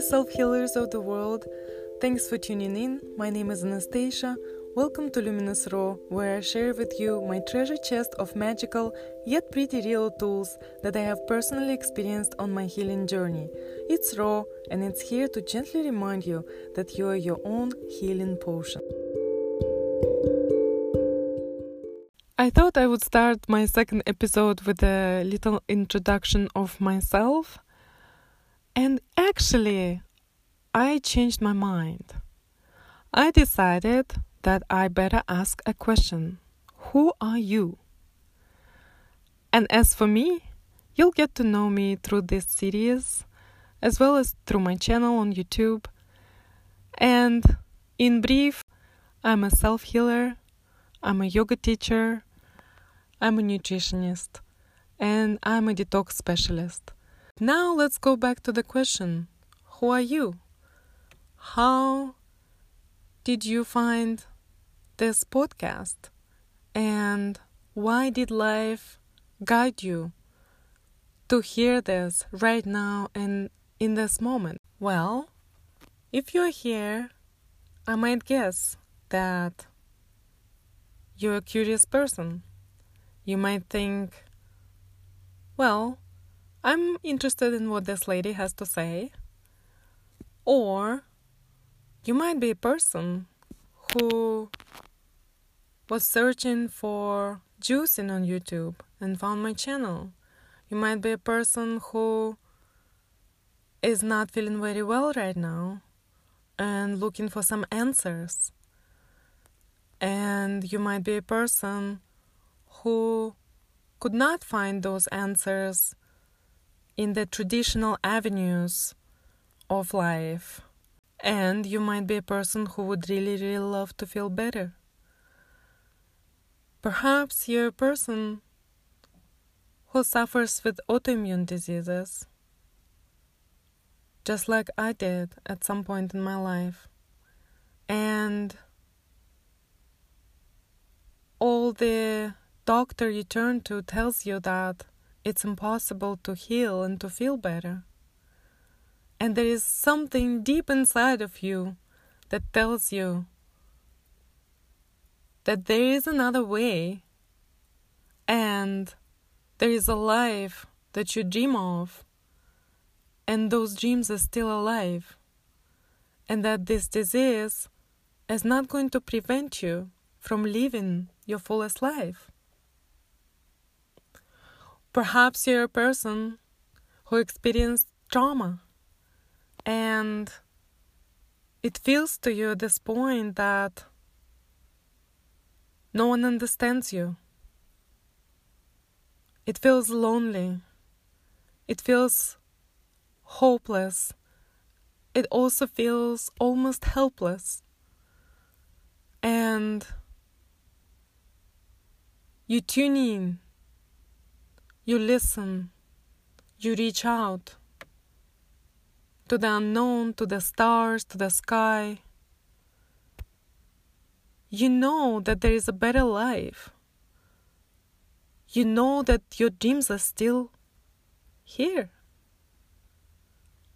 Self healers of the world. Thanks for tuning in. My name is Anastasia. Welcome to Luminous Raw, where I share with you my treasure chest of magical yet pretty real tools that I have personally experienced on my healing journey. It's raw and it's here to gently remind you that you are your own healing potion. I thought I would start my second episode with a little introduction of myself. And actually, I changed my mind. I decided that I better ask a question Who are you? And as for me, you'll get to know me through this series, as well as through my channel on YouTube. And in brief, I'm a self healer, I'm a yoga teacher, I'm a nutritionist, and I'm a detox specialist. Now let's go back to the question Who are you? How did you find this podcast? And why did life guide you to hear this right now and in this moment? Well, if you're here, I might guess that you're a curious person. You might think, well, I'm interested in what this lady has to say. Or you might be a person who was searching for juicing on YouTube and found my channel. You might be a person who is not feeling very well right now and looking for some answers. And you might be a person who could not find those answers in the traditional avenues of life. And you might be a person who would really, really love to feel better. Perhaps you're a person who suffers with autoimmune diseases, just like I did at some point in my life. And all the doctor you turn to tells you that it's impossible to heal and to feel better. And there is something deep inside of you that tells you that there is another way and there is a life that you dream of, and those dreams are still alive, and that this disease is not going to prevent you from living your fullest life. Perhaps you're a person who experienced trauma and it feels to you at this point that no one understands you. It feels lonely. It feels hopeless. It also feels almost helpless. And you tune in you listen, you reach out to the unknown, to the stars, to the sky. You know that there is a better life. You know that your dreams are still here.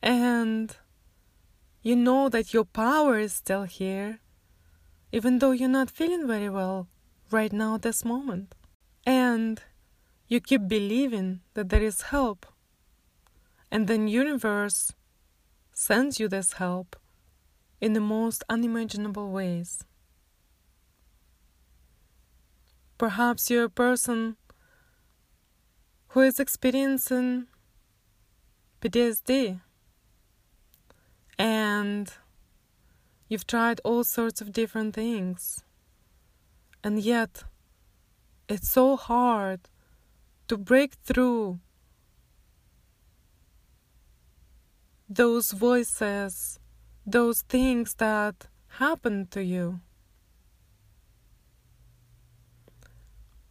And you know that your power is still here, even though you're not feeling very well right now, at this moment. And you keep believing that there is help. And then universe sends you this help in the most unimaginable ways. Perhaps you're a person who is experiencing PTSD and you've tried all sorts of different things, and yet it's so hard to break through those voices, those things that happen to you.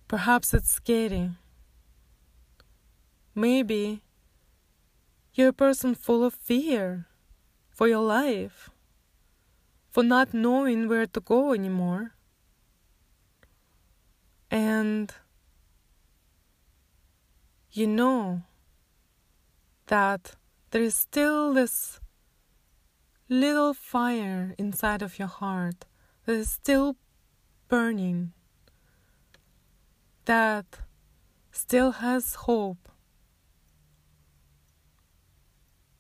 Perhaps it's scary. Maybe you're a person full of fear for your life, for not knowing where to go anymore. And you know that there is still this little fire inside of your heart that is still burning, that still has hope,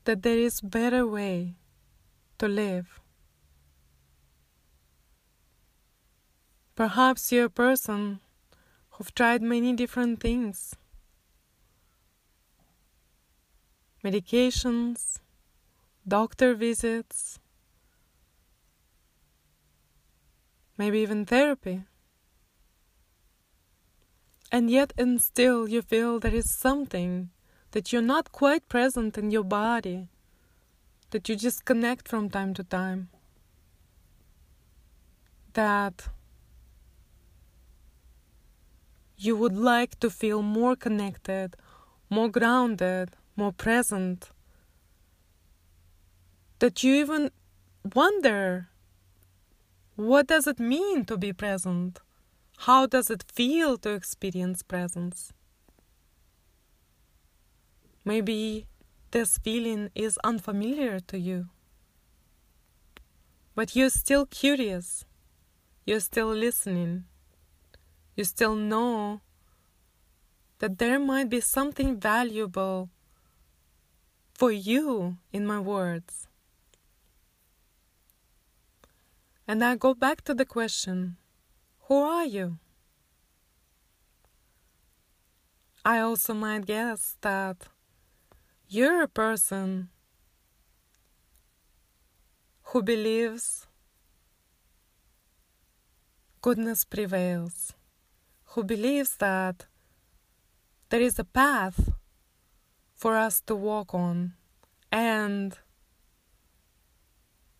that there is better way to live. Perhaps you're a person who've tried many different things. Medications, doctor visits, maybe even therapy. And yet, and still, you feel there is something that you're not quite present in your body, that you disconnect from time to time. That you would like to feel more connected, more grounded, more present that you even wonder what does it mean to be present? How does it feel to experience presence? Maybe this feeling is unfamiliar to you. But you're still curious. You're still listening. You still know that there might be something valuable for you in my words. And I go back to the question Who are you? I also might guess that you're a person who believes goodness prevails, who believes that there is a path for us to walk on and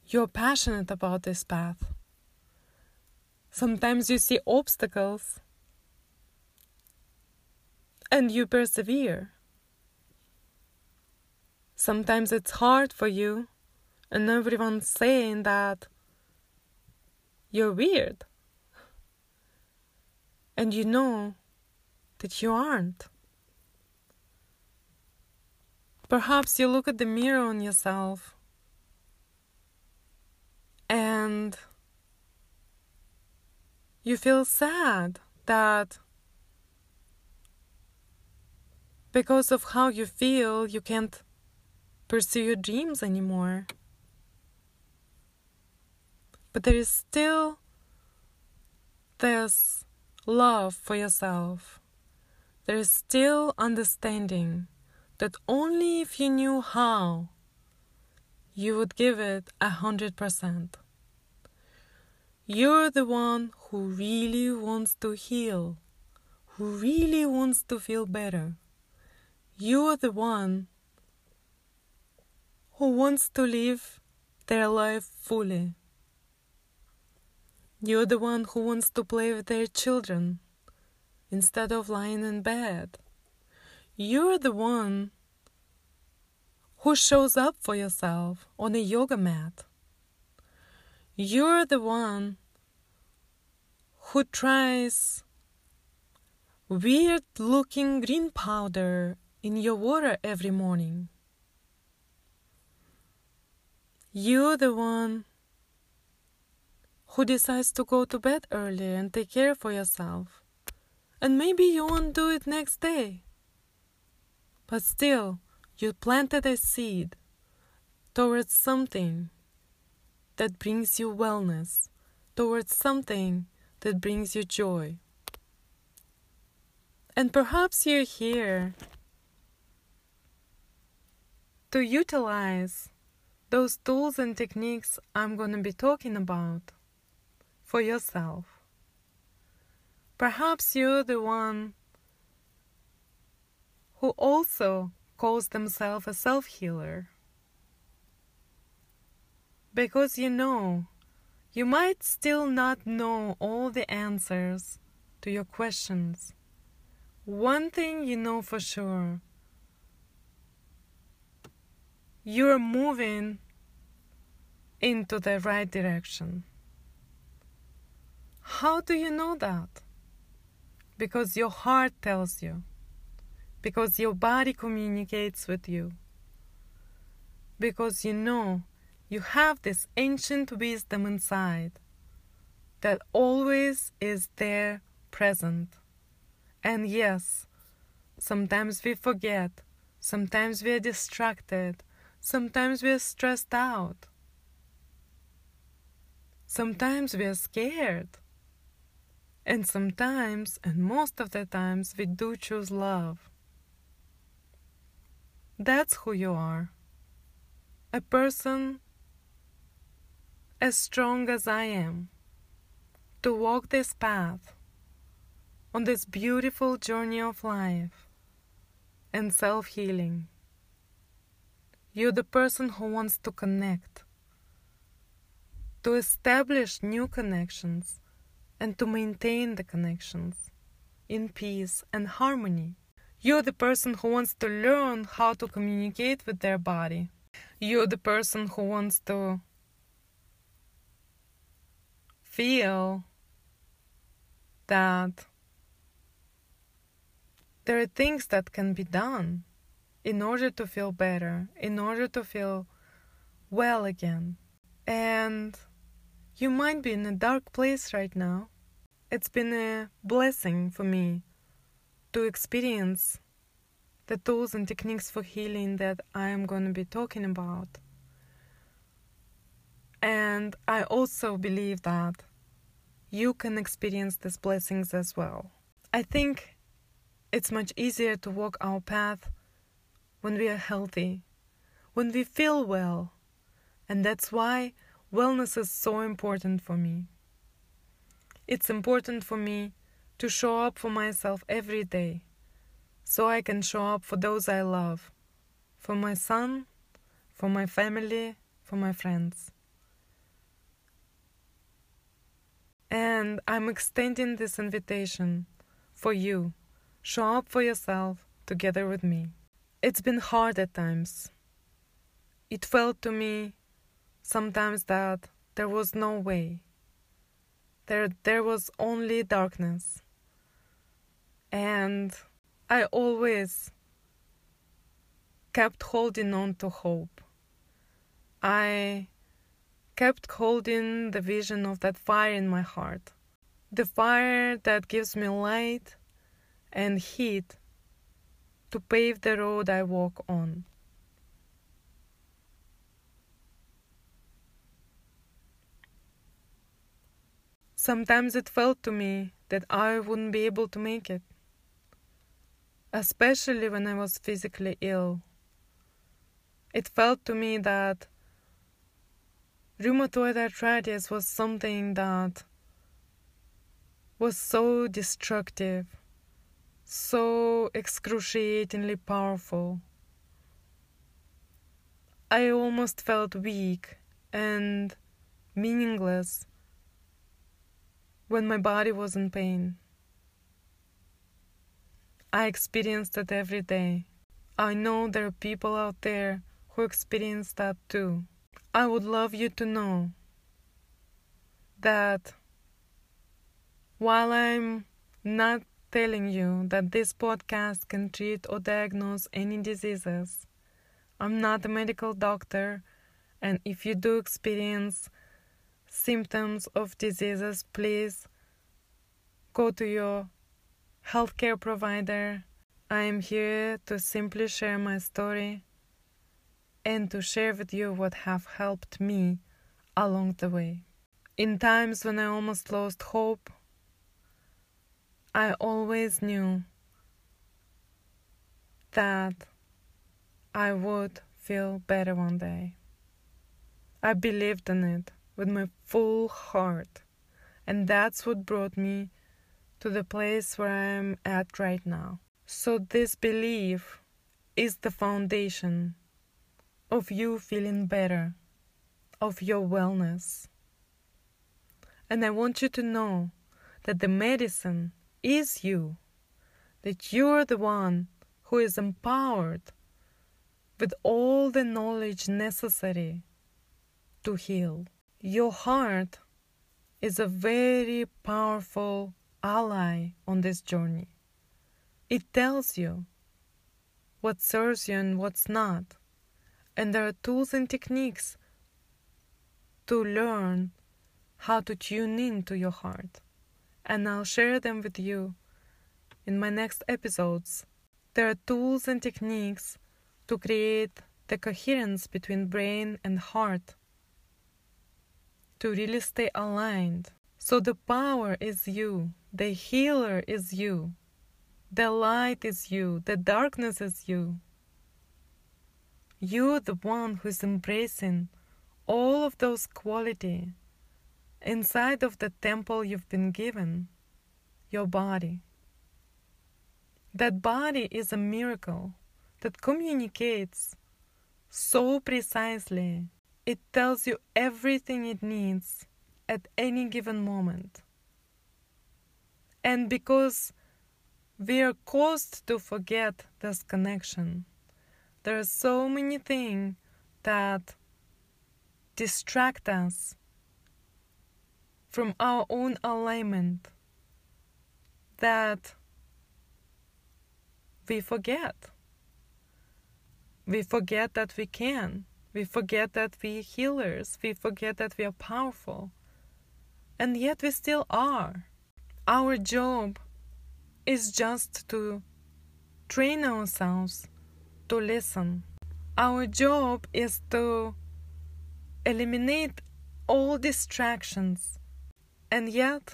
you're passionate about this path. Sometimes you see obstacles and you persevere. Sometimes it's hard for you, and everyone's saying that you're weird. And you know that you aren't. Perhaps you look at the mirror on yourself and you feel sad that because of how you feel, you can't pursue your dreams anymore. But there is still this love for yourself. There is still understanding that only if you knew how you would give it a hundred percent. You're the one who really wants to heal, who really wants to feel better. You're the one who wants to live their life fully. You're the one who wants to play with their children instead of lying in bed. You're the one who shows up for yourself on a yoga mat. You're the one who tries weird looking green powder in your water every morning. You're the one who decides to go to bed early and take care for yourself. And maybe you won't do it next day. But still, you planted a seed towards something that brings you wellness, towards something that brings you joy. And perhaps you're here to utilize those tools and techniques I'm going to be talking about for yourself. Perhaps you're the one who also calls themselves a self healer. Because you know, you might still not know all the answers to your questions. One thing you know for sure you're moving into the right direction. How do you know that? Because your heart tells you because your body communicates with you. Because you know you have this ancient wisdom inside that always is there present. And yes, sometimes we forget, sometimes we are distracted, sometimes we are stressed out, sometimes we are scared. And sometimes, and most of the times, we do choose love. That's who you are. A person as strong as I am to walk this path on this beautiful journey of life and self healing. You're the person who wants to connect, to establish new connections, and to maintain the connections in peace and harmony. You're the person who wants to learn how to communicate with their body. You're the person who wants to feel that there are things that can be done in order to feel better, in order to feel well again. And you might be in a dark place right now. It's been a blessing for me to experience the tools and techniques for healing that I am going to be talking about. And I also believe that you can experience these blessings as well. I think it's much easier to walk our path when we are healthy, when we feel well, and that's why wellness is so important for me. It's important for me to show up for myself every day so I can show up for those I love, for my son, for my family, for my friends. And I'm extending this invitation for you. Show up for yourself together with me. It's been hard at times. It felt to me sometimes that there was no way. There, there was only darkness. And I always kept holding on to hope. I kept holding the vision of that fire in my heart. The fire that gives me light and heat to pave the road I walk on. Sometimes it felt to me that I wouldn't be able to make it, especially when I was physically ill. It felt to me that rheumatoid arthritis was something that was so destructive, so excruciatingly powerful. I almost felt weak and meaningless when my body was in pain. I experience that every day. I know there are people out there who experience that too. I would love you to know that while I'm not telling you that this podcast can treat or diagnose any diseases, I'm not a medical doctor, and if you do experience symptoms of diseases, please go to your healthcare provider. I am here to simply share my story and to share with you what have helped me along the way. In times when I almost lost hope, I always knew that I would feel better one day. I believed in it with my full heart, and that's what brought me to the place where I am at right now. So, this belief is the foundation of you feeling better, of your wellness. And I want you to know that the medicine is you, that you're the one who is empowered with all the knowledge necessary to heal. Your heart is a very powerful ally on this journey. It tells you what serves you and what's not and there are tools and techniques to learn how to tune in to your heart. And I'll share them with you in my next episodes. There are tools and techniques to create the coherence between brain and heart to really stay aligned. So the power is you, the healer is you, the light is you, the darkness is you. You're the one who's embracing all of those quality inside of the temple you've been given, your body. That body is a miracle that communicates so precisely. It tells you everything it needs at any given moment. And because we are caused to forget this connection, there are so many things that distract us from our own alignment that we forget. We forget that we can. We forget that we healers. We forget that we are powerful. And yet we still are. Our job is just to train ourselves to listen. Our job is to eliminate all distractions. And yet,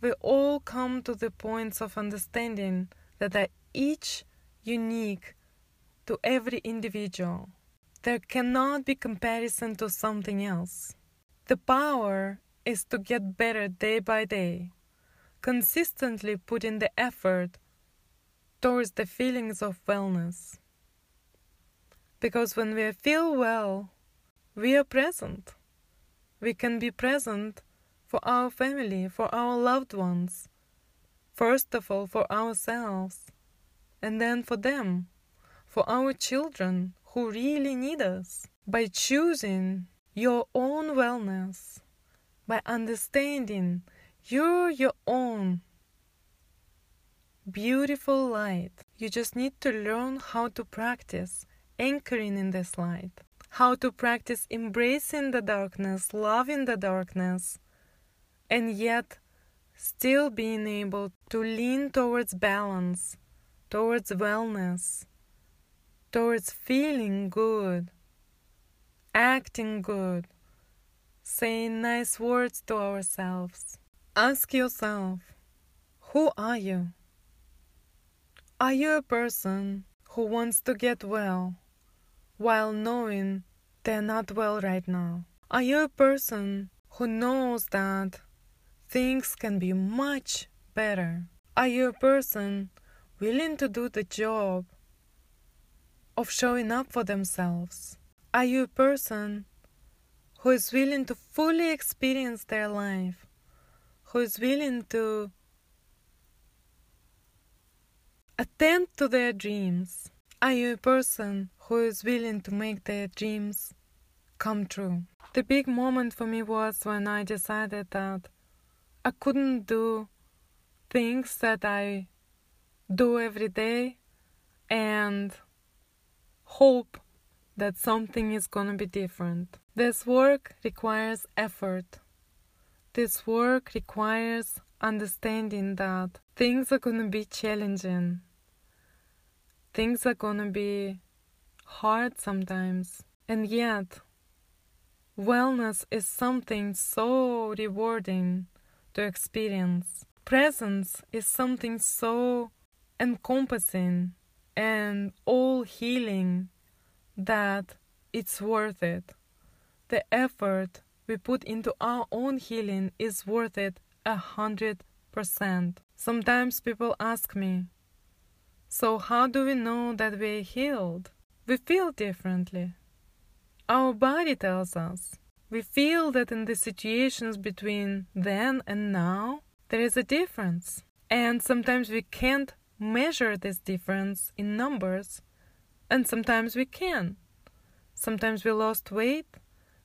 we all come to the points of understanding that are each unique to every individual. There cannot be comparison to something else. The power is to get better day by day, consistently putting the effort towards the feelings of wellness. Because when we feel well, we are present. We can be present for our family, for our loved ones, first of all for ourselves, and then for them, for our children who really need us. By choosing your own wellness, by understanding you're your own beautiful light, you just need to learn how to practice anchoring in this light, how to practice embracing the darkness, loving the darkness, and yet still being able to lean towards balance, towards wellness, towards feeling good, acting good, saying nice words to ourselves. Ask yourself, who are you? Are you a person who wants to get well while knowing they're not well right now? Are you a person who knows that things can be much better? Are you a person willing to do the job of showing up for themselves? Are you a person who is willing to fully experience their life, who is willing to attend to their dreams? Are you a person who is willing to make their dreams come true? The big moment for me was when I decided that I couldn't do things that I do every day and hope that something is gonna be different. This work requires effort. This work requires understanding that things are gonna be challenging. Things are gonna be hard sometimes. And yet, wellness is something so rewarding to experience. Presence is something so encompassing and all healing that it's worth it. The effort we put into our own healing is worth it a hundred percent. Sometimes people ask me, So, how do we know that we're healed? We feel differently. Our body tells us. We feel that in the situations between then and now, there is a difference. And sometimes we can't measure this difference in numbers, and sometimes we can. Sometimes we lost weight,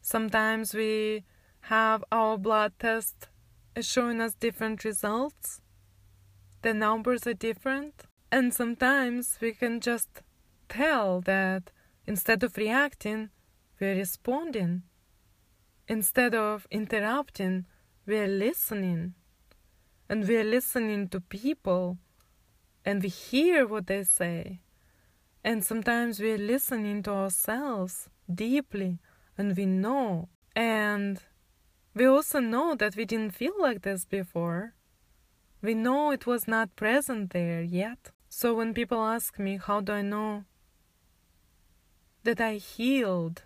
sometimes we have our blood test showing us different results. The numbers are different, and sometimes we can just tell that instead of reacting, we're responding. instead of interrupting, we're listening. And we're listening to people and we hear what they say. And sometimes we're listening to ourselves deeply and we know. And we also know that we didn't feel like this before. We know it was not present there yet. So when people ask me, how do I know that I healed?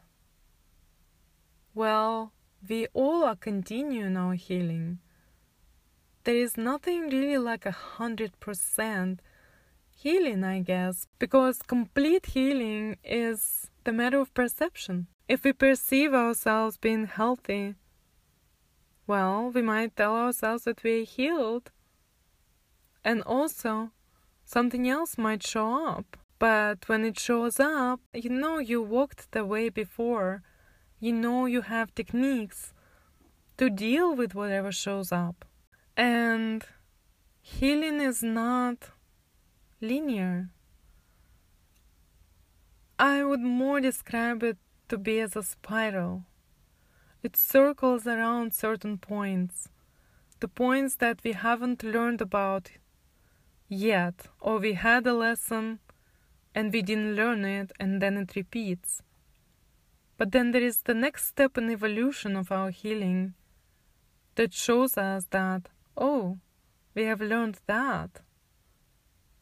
Well, we all are continuing our healing. There is nothing really like a hundred percent healing, I guess, because complete healing is the matter of perception. If we perceive ourselves being healthy, well, we might tell ourselves that we're healed. And also, something else might show up. But when it shows up, you know you walked the way before. You know you have techniques to deal with whatever shows up. And healing is not linear. I would more describe it to be as a spiral. It circles around certain points, the points that we haven't learned about yet, or we had a lesson and we didn't learn it and then it repeats. But then there is the next step in evolution of our healing that shows us that, oh, we have learned that.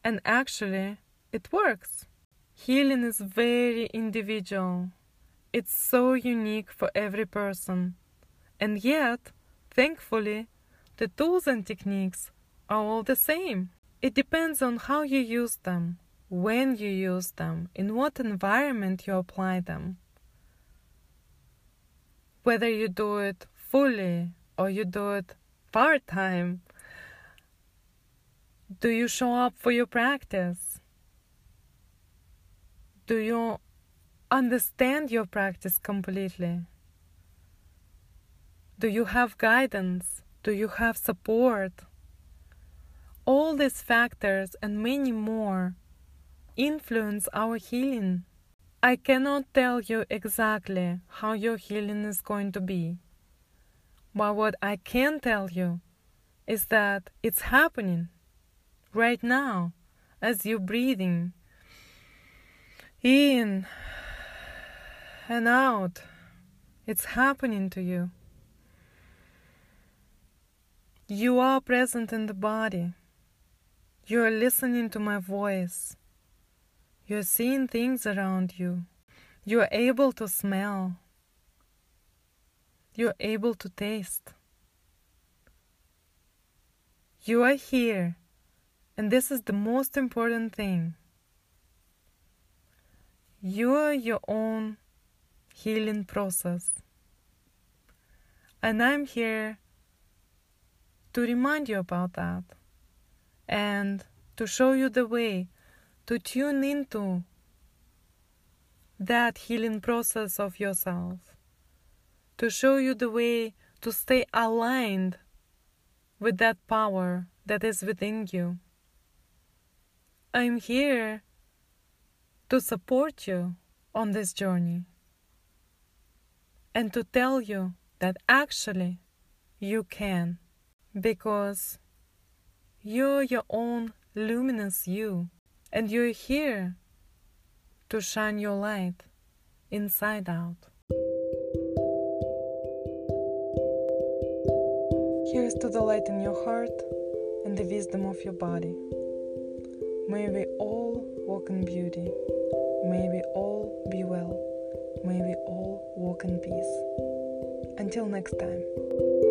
And actually, it works. Healing is very individual. It's so unique for every person. And yet, thankfully, the tools and techniques are all the same. It depends on how you use them, when you use them, in what environment you apply them. Whether you do it fully or you do it part time. Do you show up for your practice? Do you understand your practice completely? Do you have guidance? Do you have support? All these factors and many more influence our healing. I cannot tell you exactly how your healing is going to be. But what I can tell you is that it's happening right now as you're breathing in and out. It's happening to you. You are present in the body. You are listening to my voice. You are seeing things around you. You are able to smell. You are able to taste. You are here, and this is the most important thing. You are your own healing process. And I'm here to remind you about that and to show you the way to tune into that healing process of yourself, to show you the way to stay aligned with that power that is within you. I'm here to support you on this journey and to tell you that actually you can because you're your own luminous you, and you're here to shine your light inside out. Here's to the light in your heart and the wisdom of your body. May we all walk in beauty. May we all be well. May we all walk in peace. Until next time.